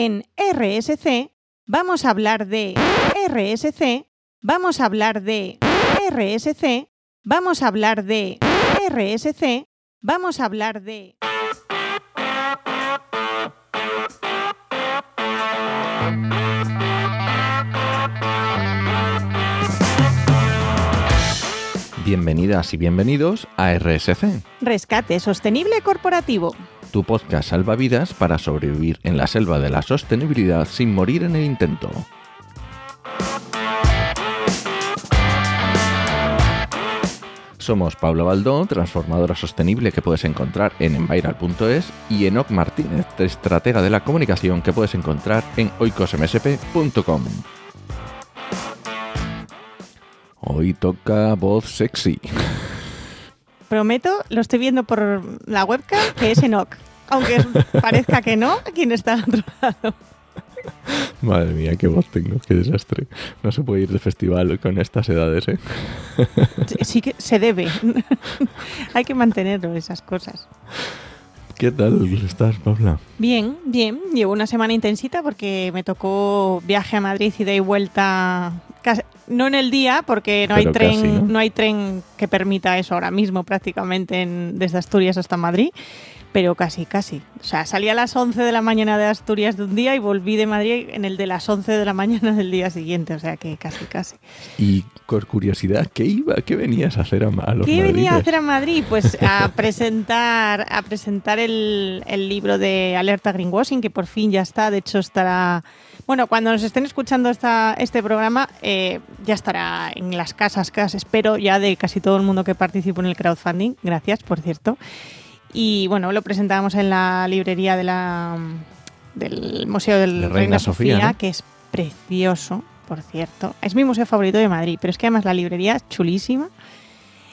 En RSC vamos a hablar de RSC, vamos a hablar de RSC, vamos a hablar de RSC, vamos a hablar de... Bienvenidas y bienvenidos a RSC, Rescate Sostenible Corporativo. Tu podcast salvavidas para sobrevivir en la selva de la sostenibilidad sin morir en el intento. Somos Pablo Baldón, transformadora sostenible que puedes encontrar en enviral.es y Enoc Martínez, estratega de la comunicación que puedes encontrar en oicosmsp.com. Hoy toca voz sexy. Prometo, lo estoy viendo por la webcam, que es Enoch. Aunque parezca que no, ¿quién está al otro lado? Madre mía, qué voz tengo, qué desastre. No se puede ir de festival con estas edades, ¿eh? Sí que se debe. Hay que mantenerlo, esas cosas. ¿Qué tal estás, Pabla? Bien, bien. Llevo una semana intensita porque me tocó viaje a Madrid y de vuelta. No en el día, porque no hay tren, casi, ¿no? ¿no? hay tren que permita eso ahora mismo, prácticamente en- desde Asturias hasta Madrid. Pero casi, casi. O sea, salí a las 11 de la mañana de Asturias de un día y volví de Madrid en el de las 11 de la mañana del día siguiente. O sea que casi, casi. Y por curiosidad, ¿qué iba? ¿Qué venías a hacer a, a los ¿Qué venía a hacer a Madrid? Pues a presentar, a presentar el, el libro de Alerta Greenwashing, que por fin ya está. De hecho, estará. Bueno, cuando nos estén escuchando esta, este programa, eh, ya estará en las casas, casas, espero, ya de casi todo el mundo que participó en el crowdfunding. Gracias, por cierto. Y bueno, lo presentábamos en la librería de la, del Museo del De Reina, Reina Sofía, Sofía, ¿no? que es precioso, por cierto. Es mi museo favorito de Madrid, pero es que además la librería es chulísima.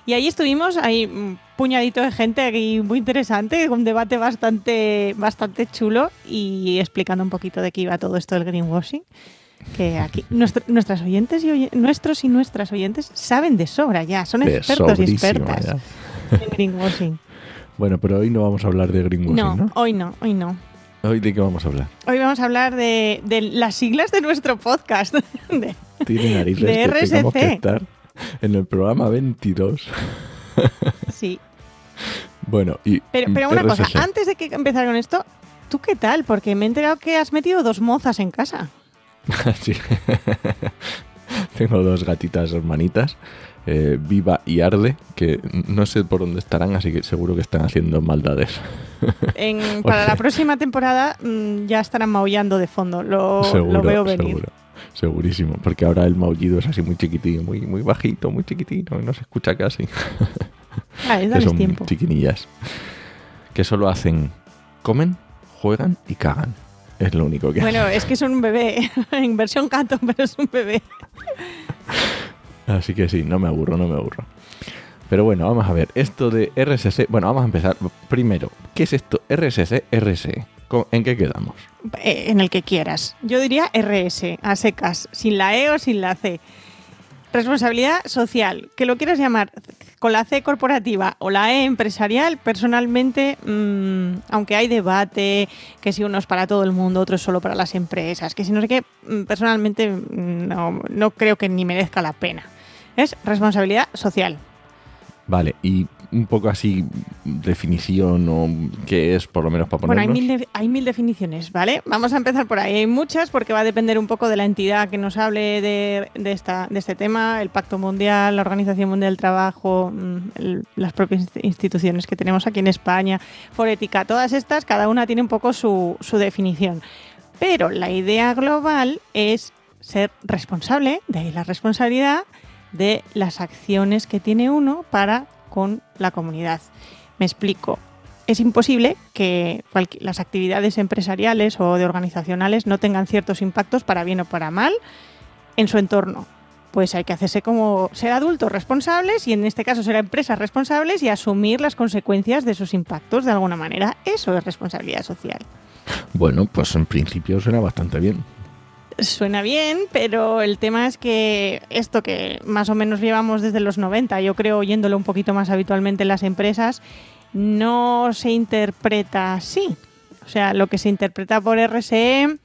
Y ahí estuvimos, hay un puñadito de gente aquí muy interesante, un debate bastante, bastante chulo y explicando un poquito de qué iba todo esto del greenwashing. Que aquí nuestro- nuestras oyentes y nuestros y nuestras oyentes saben de sobra ya, son expertos y expertas ya. en greenwashing. Bueno, pero hoy no vamos a hablar de greenwashing, No, ¿no? hoy no, hoy no. ¿Hoy de qué vamos a hablar? Hoy vamos a hablar de, de las siglas de nuestro podcast. De- Tiene narices De que tengamos que RSC. estar en el programa 22. sí. Bueno, y Pero, pero una cosa, antes de que empezar con esto, ¿tú qué tal? Porque me he enterado que has metido dos mozas en casa. Sí. Tengo dos gatitas hermanitas, eh, Viva y Arde, que no sé por dónde estarán, así que seguro que están haciendo maldades. En- para la próxima temporada mm, ya estarán maullando de fondo. Lo, seguro, lo veo venir. seguro. Segurísimo, porque ahora el maullido es así muy chiquitín, muy, muy bajito, muy chiquitino, y no se escucha casi. Ah, que son tiempo. chiquinillas. Que solo hacen, comen, juegan y cagan. Es lo único que Bueno, es que es un bebé. en versión gato, pero es un bebé. Así que sí, no me aburro, no me aburro. Pero bueno, vamos a ver. Esto de RSC. Bueno, vamos a empezar. Primero, ¿qué es esto? RSC, RSE. ¿Cómo- ¿En qué quedamos? Eh, en el que quieras. Yo diría RS, a secas, sin la E o sin la C. Responsabilidad social, que lo quieras llamar con la C corporativa o la E empresarial, personalmente, mm, aunque hay debate, que si uno es para todo el mundo, otro es solo para las empresas, que si no sé qué, mm, personalmente mm, no creo que ni merezca la pena. Es responsabilidad social. Vale, y un poco así, definición o qué es, por lo menos para Bueno, ponernos. hay mil, hay mil definiciones, ¿vale? Vamos a empezar por ahí. Hay muchas porque va a depender un poco de la entidad que nos hable de, de esta, de este tema, el Pacto Mundial, la Organización Mundial del Trabajo, mm, el- las propias inst- instituciones que tenemos aquí en España, Forética, todas estas, cada una tiene un poco su, su definición. Pero la idea global es ser responsable, de ahí la responsabilidad, de las acciones que tiene uno para con la comunidad. Me explico. Es imposible que las actividades empresariales o de organizacionales no tengan ciertos impactos para bien o para mal en su entorno. Pues hay que hacerse como ser adultos responsables y en este caso ser empresas responsables y asumir las consecuencias de esos impactos de alguna manera. Eso es responsabilidad social. Bueno, pues en principio suena bastante bien. Suena bien, pero el tema es que esto que más o menos llevamos desde los 90, yo creo oyéndolo un poquito más habitualmente en las empresas, no se interpreta así. O sea, lo que se interpreta por RSE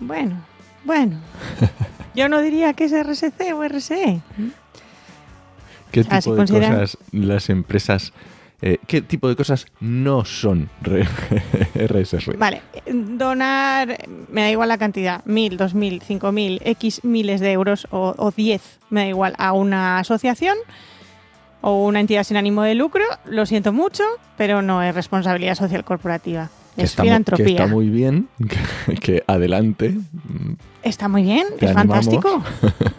Bueno, bueno. Yo no diría que es RSC o RSE. ¿Qué tipo de consideran- cosas las empresas... eh, ¿Qué tipo de cosas no son RSR? Vale, donar, me da igual la cantidad, mil, dos mil, cinco mil, X miles de euros o diez, me da igual, a una asociación o una entidad sin ánimo de lucro, lo siento mucho, pero no es responsabilidad social corporativa. Es está filantropía. Que está muy bien, que, que adelante. Está muy bien, es animamos. fantástico.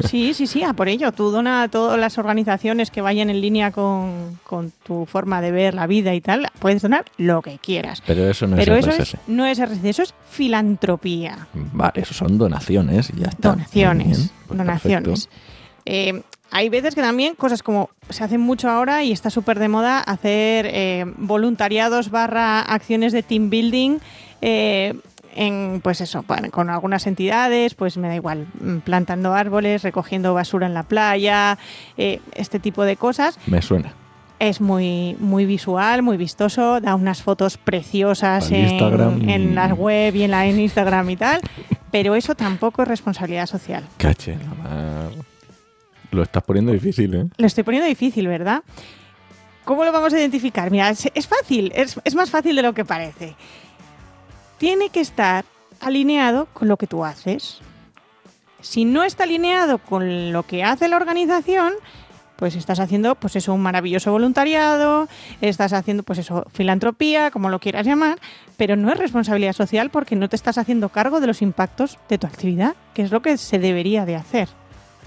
Sí, sí, sí, a por ello. Tú dona a todas las organizaciones que vayan en línea con, con tu forma de ver la vida y tal. Puedes donar lo que quieras. Pero eso no Pero es eso RSS. es, no es RSC, eso es filantropía. Vale, eso son donaciones y ya está. Donaciones. bien, pues donaciones. Eh, hay veces que también cosas como se hacen mucho ahora y está súper de moda hacer eh, voluntariados barra acciones de team building eh, en pues eso con algunas entidades pues me da igual mm, plantando árboles recogiendo basura en la playa eh, este tipo de cosas. Me suena. es muy, muy visual, muy vistoso, da unas fotos preciosas en, en la web y en, la, en Instagram y tal, pero eso tampoco es responsabilidad social. Cache, la. Lo estás poniendo difícil, ¿eh? Lo estoy poniendo difícil, ¿verdad? ¿Cómo lo vamos a identificar? Mira, es, es fácil, es, es más fácil de lo que parece. Tiene que estar alineado con lo que tú haces. Si no está alineado con lo que hace la organización, pues estás haciendo, pues eso, un maravilloso voluntariado, estás haciendo, pues eso, filantropía, como lo quieras llamar, pero no es responsabilidad social porque no te estás haciendo cargo de los impactos de tu actividad, que es lo que se debería de hacer.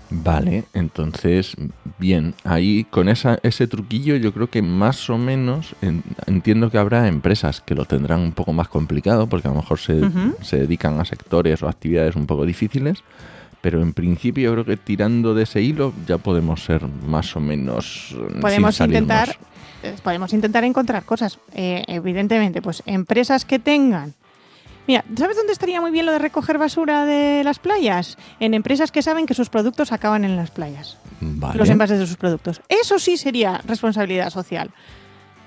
Vale, entonces, bien, ahí con esa, ese truquillo yo creo que más o menos en- entiendo que habrá empresas que lo tendrán un poco más complicado porque a lo mejor se, se dedican a sectores o actividades un poco difíciles, pero en principio yo creo que tirando de ese hilo ya podemos ser más o menos... sin podemos intentar eh, podemos intentar encontrar cosas. Eh, evidentemente pues empresas que tengan mira sabes dónde estaría muy bien lo de recoger basura de las playas en empresas que saben que sus productos acaban en las playas. Vale. los envases de sus productos. Eso sí sería responsabilidad social.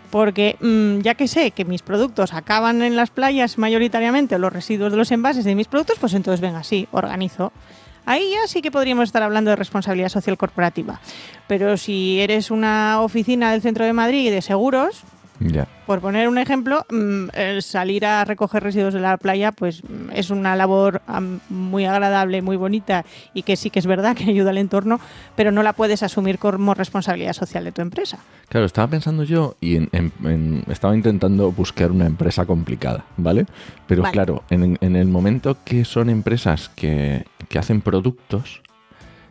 Porque mm, ya que sé que mis productos acaban en las playas mayoritariamente los residuos de los envases de mis productos pues entonces venga sí organizo. Ahí ya sí que podríamos estar hablando de responsabilidad social corporativa. Pero si eres una oficina del centro de Madrid de seguros, Por poner un ejemplo, mm, el salir a recoger residuos de la playa, pues mm, es una labor muy agradable, muy bonita y que sí que es verdad que ayuda al entorno, pero no la puedes asumir como responsabilidad social de tu empresa. Claro, estaba pensando yo y en- en- en- estaba intentando buscar una empresa complicada, ¿vale? Pero Vale. claro, en, el momento que son empresas que, que hacen productos,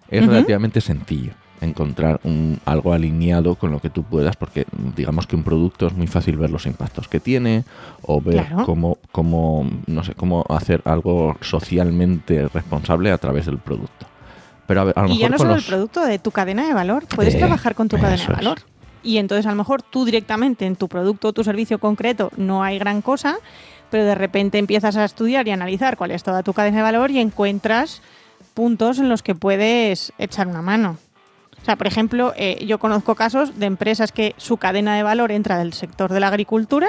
es relativamente sencillo encontrar un, algo alineado con lo que tú puedas, porque digamos que un producto es muy fácil ver los impactos que tiene o ver Claro. cómo, cómo, no sé, cómo hacer algo socialmente responsable a través del producto. Pero a, lo Y ya mejor no con solo los- el producto de tu cadena de valor, puedes Eh, trabajar con tu cadena de es. valor. Y entonces a lo mejor tú directamente en tu producto o tu servicio concreto no hay gran cosa, pero de repente empiezas a estudiar y analizar cuál es toda tu cadena de valor y encuentras puntos en los que puedes echar una mano. O sea, por ejemplo, eh, yo conozco casos de empresas que su cadena de valor entra del sector de la agricultura.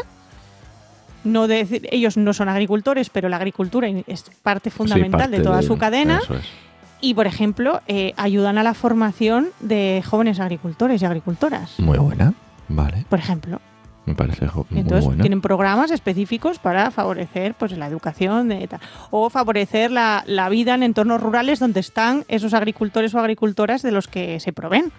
No de ellos no son agricultores, pero la agricultura es parte sí, fundamental parte de toda de- su cadena. es. Y, por ejemplo, eh, ayudan a la formación de jóvenes agricultores y agricultoras, Muy buena, vale. por ejemplo. Me parece jo- muy Entonces, buena. tienen programas específicos para favorecer pues, la educación de o favorecer la, la vida en entornos rurales donde están esos agricultores o agricultoras de los que se proveen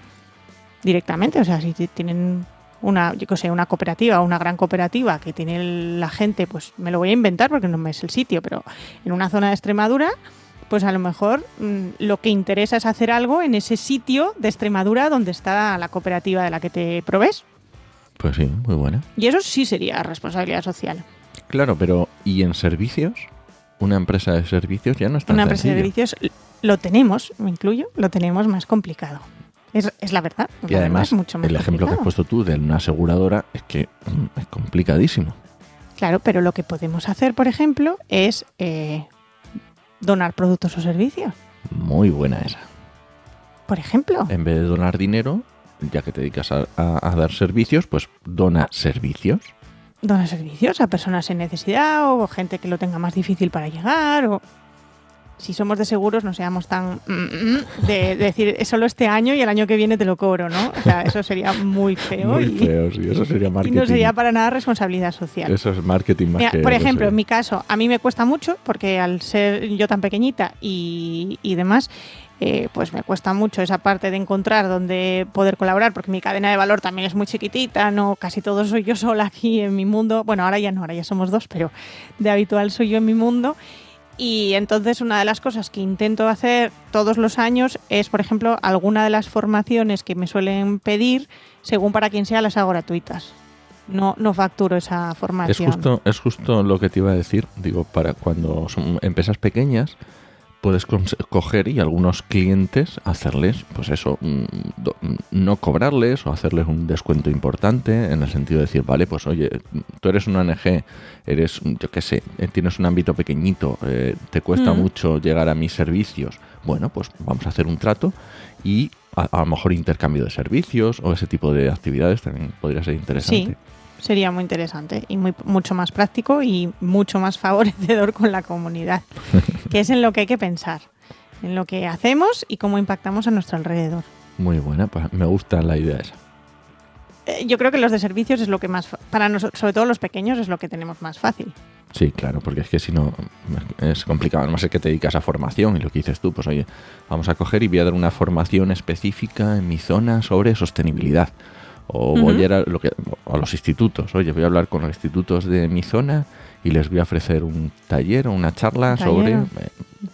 directamente. O sea, si tienen una, yo qué sé, una cooperativa, una gran cooperativa que tiene la gente, pues me lo voy a inventar porque no me es el sitio, pero en una zona de Extremadura, pues a lo mejor mm, lo que interesa es hacer algo en ese sitio de Extremadura donde está la cooperativa de la que te provees. Pues sí, muy buena. Y eso sí sería responsabilidad social. Claro, pero ¿y en servicios? Una empresa de servicios ya no está Una empresa de servicios lo tenemos, me incluyo, lo tenemos más complicado. Es, es la verdad. Y la verdad además, es mucho más el ejemplo que has puesto tú de una aseguradora es que mm, es complicadísimo. Claro, pero lo que podemos hacer, por ejemplo, es eh, donar productos o servicios. Muy buena esa. Por ejemplo, En vez de donar dinero, ya que te dedicas a, a- a dar servicios, pues dona servicios. donar servicios a personas en necesidad o gente que lo tenga más difícil para llegar. O... si somos de seguros no seamos tan mm, mm, de, decir es solo este año y el año que viene te lo cobro, ¿no? O sea, eso sería muy feo. Muy y, feo, sí, eso sería y no sería para nada responsabilidad social. Eso es marketing más Mira, que por ejemplo, en mi caso, a mí me cuesta mucho porque al ser yo tan pequeñita y, y demás, eh, pues me cuesta mucho esa parte de encontrar donde poder colaborar, porque mi cadena de valor también es muy chiquitita, no casi todo soy yo sola aquí en mi mundo. Bueno, ahora ya no, ahora ya somos dos, pero de habitual soy yo en mi mundo. Y entonces una de las cosas que intento hacer todos los años es, por ejemplo, alguna de las formaciones que me suelen pedir, según para quien sea, las hago gratuitas. No, no facturo esa Es formación. justo, es justo lo que te iba a decir. Digo, para cuando son empresas pequeñas, puedes coger y algunos clientes hacerles, pues eso, mm, mm, no cobrarles o hacerles un descuento importante en el sentido de decir, vale, pues oye, tú eres una ONG, eres, yo qué sé, eh, tienes un ámbito pequeñito, eh, te cuesta Mm. mucho llegar a mis servicios. Bueno, pues vamos a hacer un trato y a, a lo mejor intercambio de servicios o ese tipo de actividades también podría ser interesante. Sí, sería muy interesante y muy, mucho más práctico y mucho más favorecedor con la comunidad, que es en lo que hay que pensar, en lo que hacemos y cómo impactamos a nuestro alrededor. Muy buena, pues me gusta la idea esa. Eh, Yo creo que los de servicios es lo que más, para nosotros, sobre todo los pequeños, es lo que tenemos más fácil. Sí, claro, porque es que si no es complicado. Además es que te dedicas a formación y lo que dices tú, pues oye, vamos a coger y voy a dar una formación específica en mi zona sobre sostenibilidad. O voy a ir a, lo que, a los institutos. Oye, voy a hablar con los institutos de mi zona y les voy a ofrecer un taller o una charla taller. sobre... eh,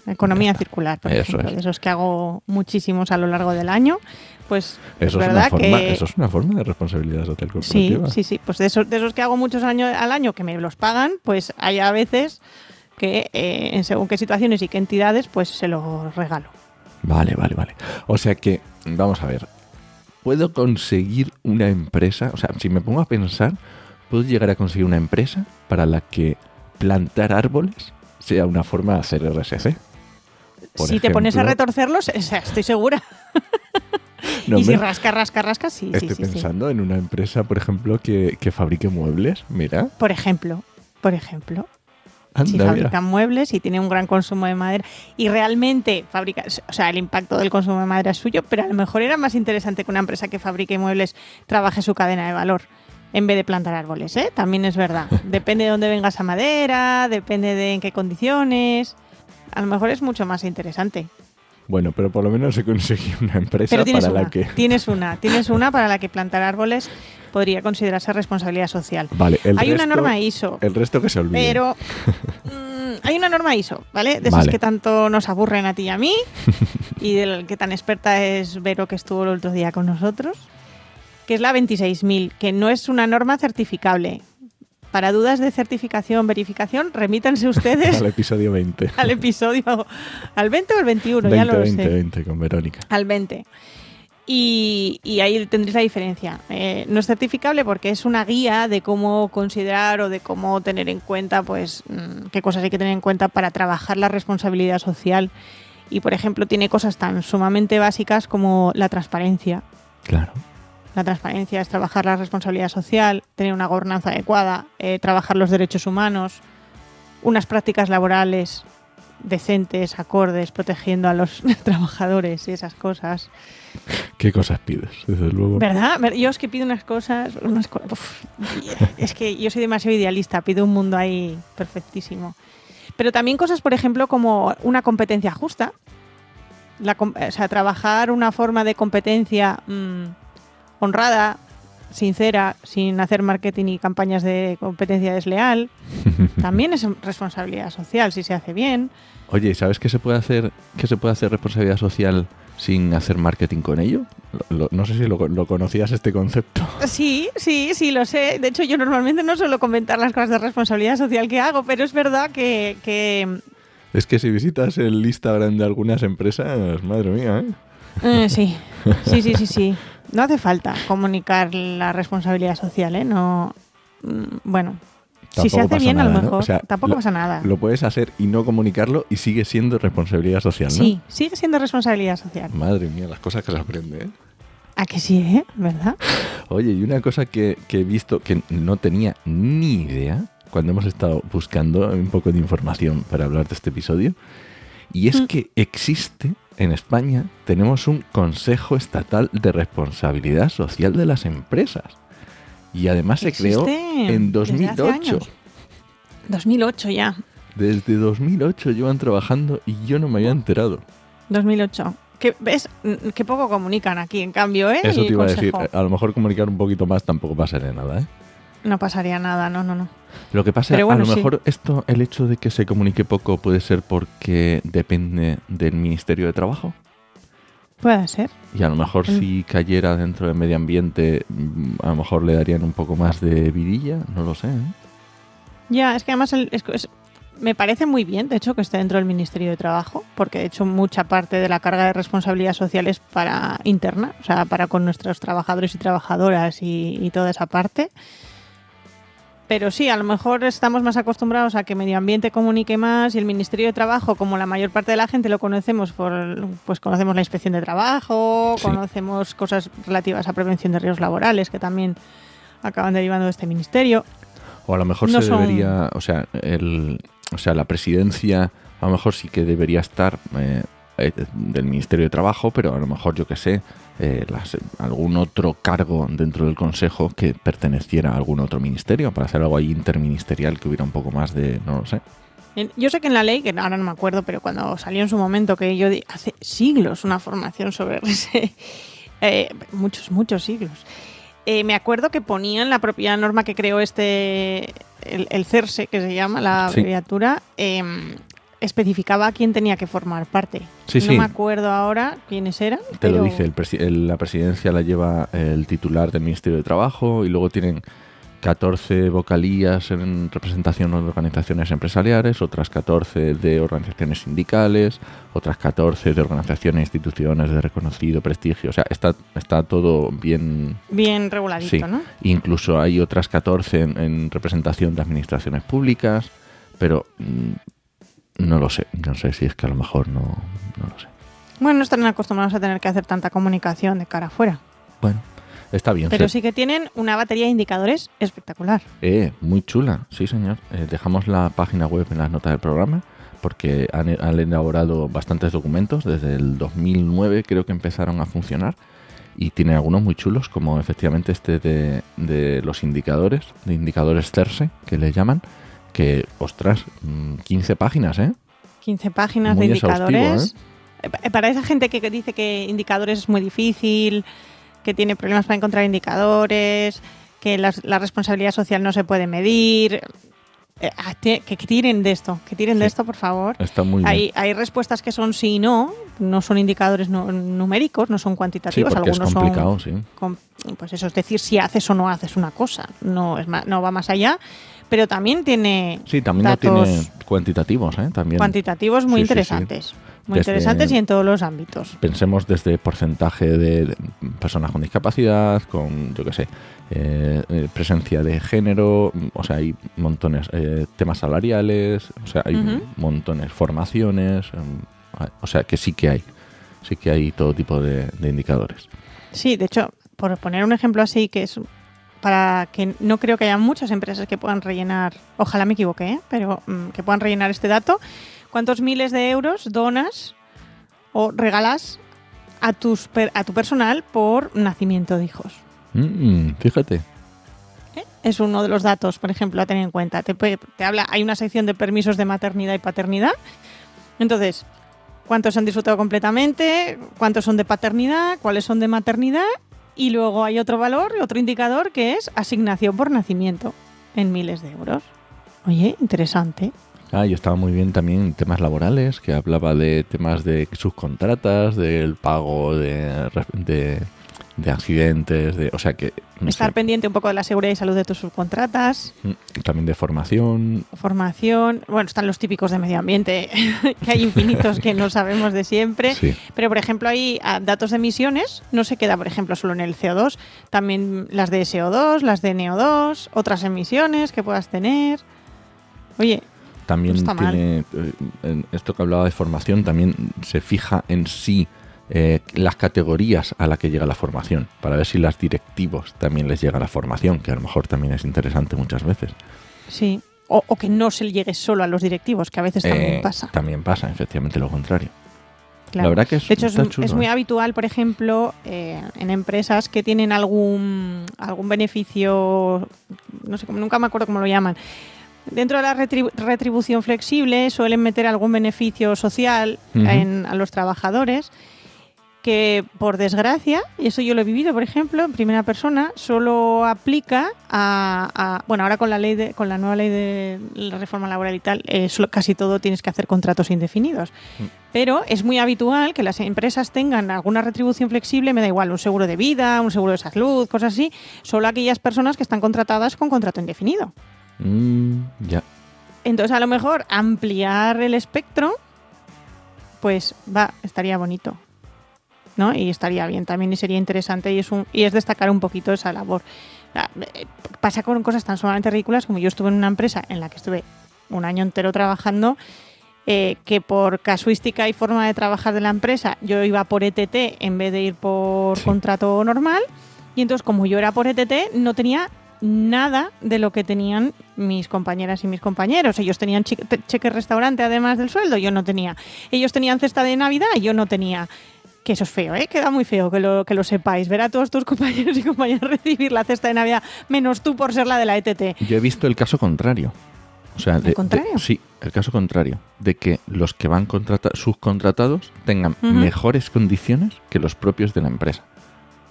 Economía circular, por Eso ejemplo, es. de esos que hago muchísimos a lo largo del año, pues es Eso es, una verdad forma, que eso es una forma de responsabilidad social Sí, corporativa. sí, sí. Pues de esos, de esos que hago muchos años al año que me los pagan, pues hay a veces que eh, en según qué situaciones y qué entidades, pues se los regalo. Vale, vale, vale. O sea que, vamos a ver, ¿puedo conseguir una empresa? O sea, si me pongo a pensar, ¿puedo llegar a conseguir una empresa para la que plantar árboles sea una forma de hacer RSC? Por si te pones a retorcerlos, estoy segura. No, y si rasca, rasca, rasca, sí, Estoy sí, sí. pensando en una empresa, por ejemplo, que, que fabrique muebles. Mira, Por ejemplo, por ejemplo, si anda, mira. fabrican muebles y tienen un gran consumo de madera y realmente fabrica, o sea, el impacto del consumo de madera es suyo, pero a lo mejor era más interesante que una empresa que fabrique muebles trabaje su cadena de valor en vez de plantar árboles, ¿eh? También es verdad. Depende de dónde venga esa madera, depende de en qué condiciones. A lo mejor es mucho más interesante. Bueno, pero por lo menos he conseguido una empresa para una, la que... tienes una, tienes una para la que plantar árboles podría considerarse responsabilidad social. Vale, el Hay una resto- norma ISO, El resto que se olvide. pero mm, hay una norma ISO, ¿vale? De esas Vale. que tanto nos aburren a ti y a mí y del que tan experta es Vero que estuvo el otro día con nosotros, que es la 26.000, que no es una norma certificable. Para dudas de certificación, verificación, remítanse ustedes Al episodio 20. al episodio, al 20 o al 21, 20, ya lo 20, sé. 20 con Verónica. Al 20. Y, y ahí tendréis la diferencia. Eh, no es certificable porque es una guía de cómo considerar o de cómo tener en cuenta, pues, mm, qué cosas hay que tener en cuenta para trabajar la responsabilidad social. Y, por ejemplo, tiene cosas tan sumamente básicas como la transparencia. Claro. La transparencia es trabajar la responsabilidad social, tener una gobernanza adecuada, eh, trabajar los derechos humanos, unas prácticas laborales decentes, acordes, protegiendo a los trabajadores y esas cosas. ¿Qué cosas pides? Desde luego. ¿Verdad? Ver- Yo es que pido unas cosas, unas co- uf, es que yo soy demasiado idealista, pido un mundo ahí perfectísimo. Pero también cosas, por ejemplo, como una competencia justa. La o sea, trabajar una forma de competencia mm, honrada, sincera, sin hacer marketing y campañas de competencia desleal. También es responsabilidad social si se hace bien. Oye, ¿sabes qué se puede hacer? ¿Qué se puede hacer responsabilidad social sin hacer marketing con ello? Lo- lo- no sé si lo, lo conocías este concepto. Sí, sí, sí, lo sé. De hecho, yo normalmente no suelo comentar las cosas de responsabilidad social que hago, pero es verdad que, que, Es que si visitas el Instagram de algunas empresas, madre mía, ¿eh? eh, sí, sí, sí, sí, sí. No hace falta comunicar la responsabilidad social, ¿eh? No, mm, bueno, si se hace bien, a lo mejor O sea, tampoco lo- pasa nada. Lo puedes hacer y no comunicarlo y sigue siendo responsabilidad social, ¿no? Sí, sigue siendo responsabilidad social. Madre mía, las cosas que se aprende, ¿eh? ¿A que sí, eh? ¿Verdad? Oye, y una cosa que, que he visto que no tenía ni idea cuando hemos estado buscando un poco de información para hablar de este episodio, Y es Mm. que existe en España, tenemos un Consejo Estatal de Responsabilidad Social de las Empresas. Y además se creó en desde hace 2008. años. 2008 ya. Desde 2008 llevan trabajando y yo no me había enterado. 2008. Que, ¿Ves? Mm, Que poco comunican aquí, en cambio, ¿eh? Eso te iba a decir. A lo mejor comunicar un poquito más tampoco pasa de nada, ¿eh? No pasaría nada, no, no, no. Lo que pasa, bueno, a lo sí. mejor esto, el hecho de que se comunique poco puede ser porque depende del Ministerio de Trabajo. Puede ser. Y a lo mejor Mm. si cayera dentro del medio ambiente, mm, a lo mejor le darían un poco más de vidilla, no lo sé. ¿eh? Ya, es que además el- es- es- me parece muy bien, de hecho, que esté dentro del Ministerio de Trabajo, porque de hecho mucha parte de la carga de responsabilidad social es para interna, o sea, para con nuestros trabajadores y trabajadoras y, y toda esa parte. Pero sí, a lo mejor estamos más acostumbrados a que medio ambiente comunique más y el Ministerio de Trabajo, como la mayor parte de la gente lo conocemos por, pues conocemos la inspección de trabajo, Sí. conocemos cosas relativas a prevención de riesgos laborales que también acaban derivando de este ministerio. O a lo mejor No se son- debería, o sea, el, o sea, la presidencia a lo mejor sí que debería estar eh, eh, del Ministerio de Trabajo, pero a lo mejor yo que sé, eh, las- algún otro cargo dentro del Consejo que perteneciera a algún otro ministerio para hacer algo ahí interministerial que hubiera un poco más de, no lo sé. Yo sé que en la ley, que ahora no me acuerdo, pero cuando salió en su momento, que yo di hace siglos una formación sobre ese, eh, muchos, muchos siglos, eh, me acuerdo que ponían la propia norma que creó este, el, el CERSE, que se llama la Sí. abreviatura, em, especificaba quién tenía que formar parte. Sí, no sí. me acuerdo ahora quiénes eran. Te lo dice, el presi- el- la presidencia la lleva el titular del Ministerio de Trabajo y luego tienen 14 vocalías en representación de organizaciones empresariales, otras 14 de organizaciones sindicales, otras 14 de organizaciones e instituciones de reconocido prestigio. O sea, está, está todo bien. Bien reguladito, Sí. ¿no? Incluso hay otras 14 en, en representación de administraciones públicas, pero mm, no lo sé. No sé si es que a lo mejor no, no lo sé. Bueno, no están acostumbrados a tener que hacer tanta comunicación de cara afuera. Bueno, está bien. Pero sí que tienen una batería de indicadores espectacular. Eh, muy chula, sí señor. Eh, dejamos la página web en las notas del programa porque han, han elaborado bastantes documentos. Desde el 2009 creo que empezaron a funcionar y tienen algunos muy chulos como efectivamente este de, de los indicadores, de indicadores CERSE que le llaman, que ostras, mm, 15 páginas, ¿eh? 15 páginas Muy de indicadores. Eh, pa- Para esa gente que dice que indicadores es muy difícil, que tiene problemas para encontrar indicadores, que las- la responsabilidad social no se puede medir, eh, ah, que, que tiren de esto, que tiren de Sí. esto, por favor. Está muy bien. Hay, hay respuestas que son sí y no, no son indicadores nu- numéricos, no son Sí, cuantitativos, es algunos complicado, son sí. com- pues eso es decir si haces o no haces una cosa, no es ma- no va más allá, pero también tiene Sí, también datos tiene cuantitativos, ¿eh? También cuantitativos muy Sí, sí, sí. interesantes. Muy Desde- interesantes y en todos los ámbitos. pensemos desde porcentaje de personas con discapacidad, con, yo qué sé, eh, presencia de género, o sea, hay montones, eh, temas salariales, o sea, hay montones, formaciones, ah, o sea, que sí que hay, sí que hay todo tipo de, de indicadores. Sí, de hecho, por poner un ejemplo así, que es para que no creo que haya muchas empresas que puedan rellenar, ojalá me equivoque, ¿eh? pero mm, que puedan rellenar este dato, ¿cuántos miles de euros donas o regalas a, tus, a tu personal por nacimiento de hijos? Mm, fíjate, Es uno de los datos, por ejemplo, a tener en cuenta. Te, te habla, hay una sección de permisos de maternidad y paternidad. Entonces, ¿cuántos han disfrutado completamente? ¿Cuántos son de paternidad? ¿Cuáles son de maternidad? Y luego hay otro valor, otro indicador que es asignación por nacimiento en miles de euros. Oye, interesante. Ah, y estaba muy bien también temas laborales, que hablaba de temas de subcontratas, del pago de, de, de accidentes, de, o sea que no Estar sé, pendiente un poco de la seguridad y salud de tus subcontratas, mm, también de formación, formación. Bueno, están los típicos de medio ambiente, que hay infinitos que no sabemos de siempre. sí. Pero, por ejemplo, hay ah, datos de emisiones, no se queda, por ejemplo, solo en el CO2, también las de SO2, las de NO2, otras emisiones que puedas tener. Oye, También No tiene, eh, esto que hablaba de formación, también se fija en sí eh, las categorías a la que llega la formación, para ver si las directivos también les llega la formación, que a lo mejor también es interesante muchas veces. sí. o, o que no se llegue solo a los directivos, que a veces también Eh, pasa. También pasa, efectivamente, lo contrario. Claro. La verdad que es, De hecho, es, está chulo, es muy ¿eh? habitual, por ejemplo, eh, en empresas que tienen algún, algún beneficio, no sé, cómo- nunca me acuerdo cómo lo llaman. Dentro de la retribu- retribución flexible suelen meter algún beneficio social en- a los trabajadores que, por desgracia, y eso yo lo he vivido, por ejemplo, en primera persona, solo aplica a, a- bueno, ahora con la ley de, con la nueva ley de la reforma laboral y tal, eh, solo- casi todo tienes que hacer contratos indefinidos. Pero es muy habitual que las empresas tengan alguna retribución flexible, me da igual, un seguro de vida, un seguro de salud, cosas así, solo aquellas personas que están contratadas con contrato indefinido. Mm, ya. Entonces, a lo mejor ampliar el espectro, pues va, estaría bonito. ¿No? Y estaría bien también y sería interesante y es, un, y es destacar un poquito esa labor. Ah, eh, Pasa con cosas tan sumamente ridículas como yo estuve en una empresa en la que estuve un año entero trabajando, eh, que por casuística y forma de trabajar de la empresa yo iba por ETT en vez de ir por Sí. contrato normal. Y entonces, como yo era por ETT, no tenía nada de lo que tenían mis compañeras y mis compañeros. Ellos tenían che- te- cheque restaurante además del sueldo, yo no tenía. Ellos tenían cesta de Navidad, yo no tenía. Que eso es feo, ¿eh? Queda muy feo que lo, que lo sepáis. Ver a todos tus compañeros y compañeras recibir la cesta de Navidad, menos tú por ser la de la ETT. Yo he visto el caso contrario. O sea, de- contrario? sí, el caso contrario. De que los que van contrata- subcontratados tengan mejores condiciones que los propios de la empresa.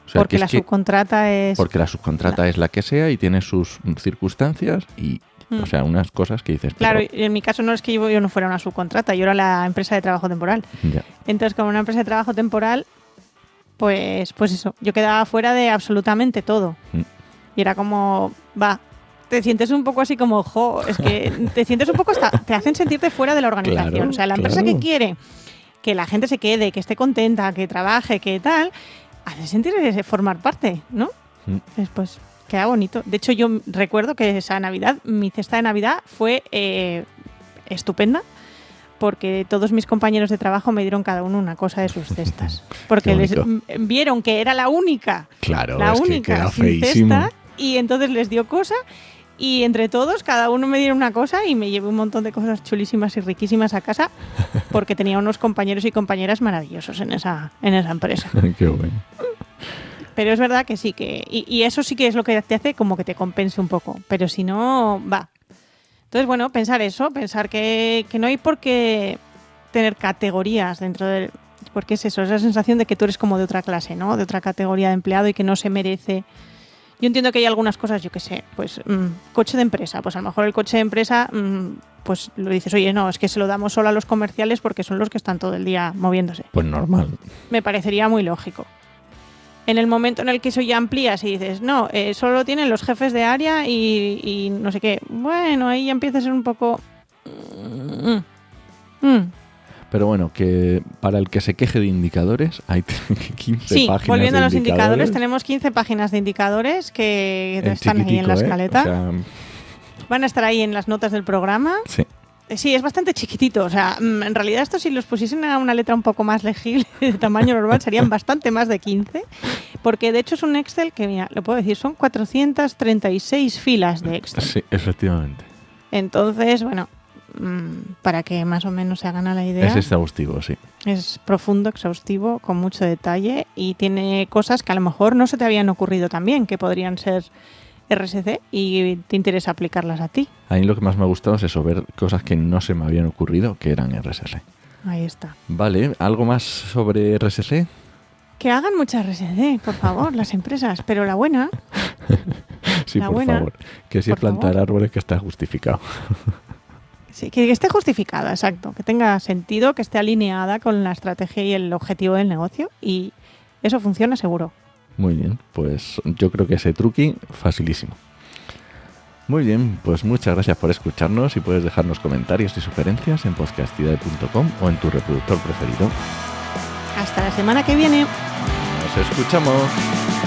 O sea, porque que es la que- subcontrata es... porque la subcontrata es la que sea y tiene sus circunstancias y, Mm. o sea, unas cosas que dices. Claro, pero- en mi caso no es que yo, yo no fuera una subcontrata, yo era la empresa de trabajo temporal. ya. Entonces, como una empresa de trabajo temporal, pues, pues eso, yo quedaba fuera de absolutamente todo. Mm. Y era como, va, te sientes un poco así como, jo, es que te sientes un poco hasta, te hacen sentirte fuera de la organización. Claro, o sea, la empresa claro. que quiere que la gente se quede, que esté contenta, que trabaje, que tal, hace sentir formar parte, ¿no? Mm. Después, queda bonito. De hecho, yo recuerdo que esa Navidad, mi cesta de Navidad fue eh, estupenda porque todos mis compañeros de trabajo me dieron cada uno una cosa de sus cestas. Porque les vieron que era la única, Claro, la es que única queda sin cesta y entonces les dio cosa y entre todos cada uno me dieron una cosa y me llevé un montón de cosas chulísimas y riquísimas a casa porque tenía unos compañeros y compañeras maravillosos en esa, en esa empresa. Qué bueno. Pero es verdad que sí, que y, y eso sí que es lo que te hace como que te compense un poco. Pero si no, va. Entonces, bueno, pensar eso, pensar que, que no hay por qué tener categorías dentro del... Porque es eso, es la sensación de que tú eres como de otra clase, ¿no? De otra categoría de empleado y que no se merece... Yo entiendo que hay algunas cosas, yo qué sé, pues mm, coche de empresa, pues a lo mejor el coche de empresa, mm, pues lo dices, oye, no, es que se lo damos solo a los comerciales porque son los que están todo el día moviéndose Pues normal. me parecería muy lógico. En el momento en el que eso ya amplías y dices, no, eh, solo lo tienen los jefes de área y, y no sé qué, bueno, ahí ya empieza a ser un poco... Mm, mm. Pero bueno, que para el que se queje de indicadores, hay 15 Sí, páginas volviendo de a los indicadores, indicadores. tenemos 15 páginas de indicadores que están ahí en la ¿eh? escaleta. O sea, Van a estar ahí en las notas del programa. sí. Sí, es bastante chiquitito. O sea, mm, en realidad esto si los pusiesen a una letra un poco más legible de tamaño normal serían bastante más de 15. Porque de hecho es un Excel que, mira, lo puedo decir, son 436 filas de Excel. Sí, efectivamente. Entonces, bueno, mm, para que más o menos se hagan a la idea, Es exhaustivo, sí. es profundo, exhaustivo, con mucho detalle y tiene cosas que a lo mejor no se te habían ocurrido también, que podrían ser RSC y te interesa aplicarlas a ti. A mí lo que más me ha gustado es eso, ver cosas que no se me habían ocurrido que eran RSS. Ahí está. Vale, ¿algo más sobre RSS? Que hagan mucha RSC, por favor, las empresas, pero la buena, Sí, La por buena. favor. Que si es Por plantar favor. árboles que está justificado. sí, que esté justificada, exacto, que tenga sentido, que esté alineada con la estrategia y el objetivo del negocio y eso funciona seguro. Muy bien, pues yo creo que ese truqui facilísimo. Muy bien, pues muchas gracias por escucharnos y puedes dejarnos comentarios y sugerencias en podcastidad.com o en tu reproductor preferido. Hasta la semana que viene. Nos escuchamos.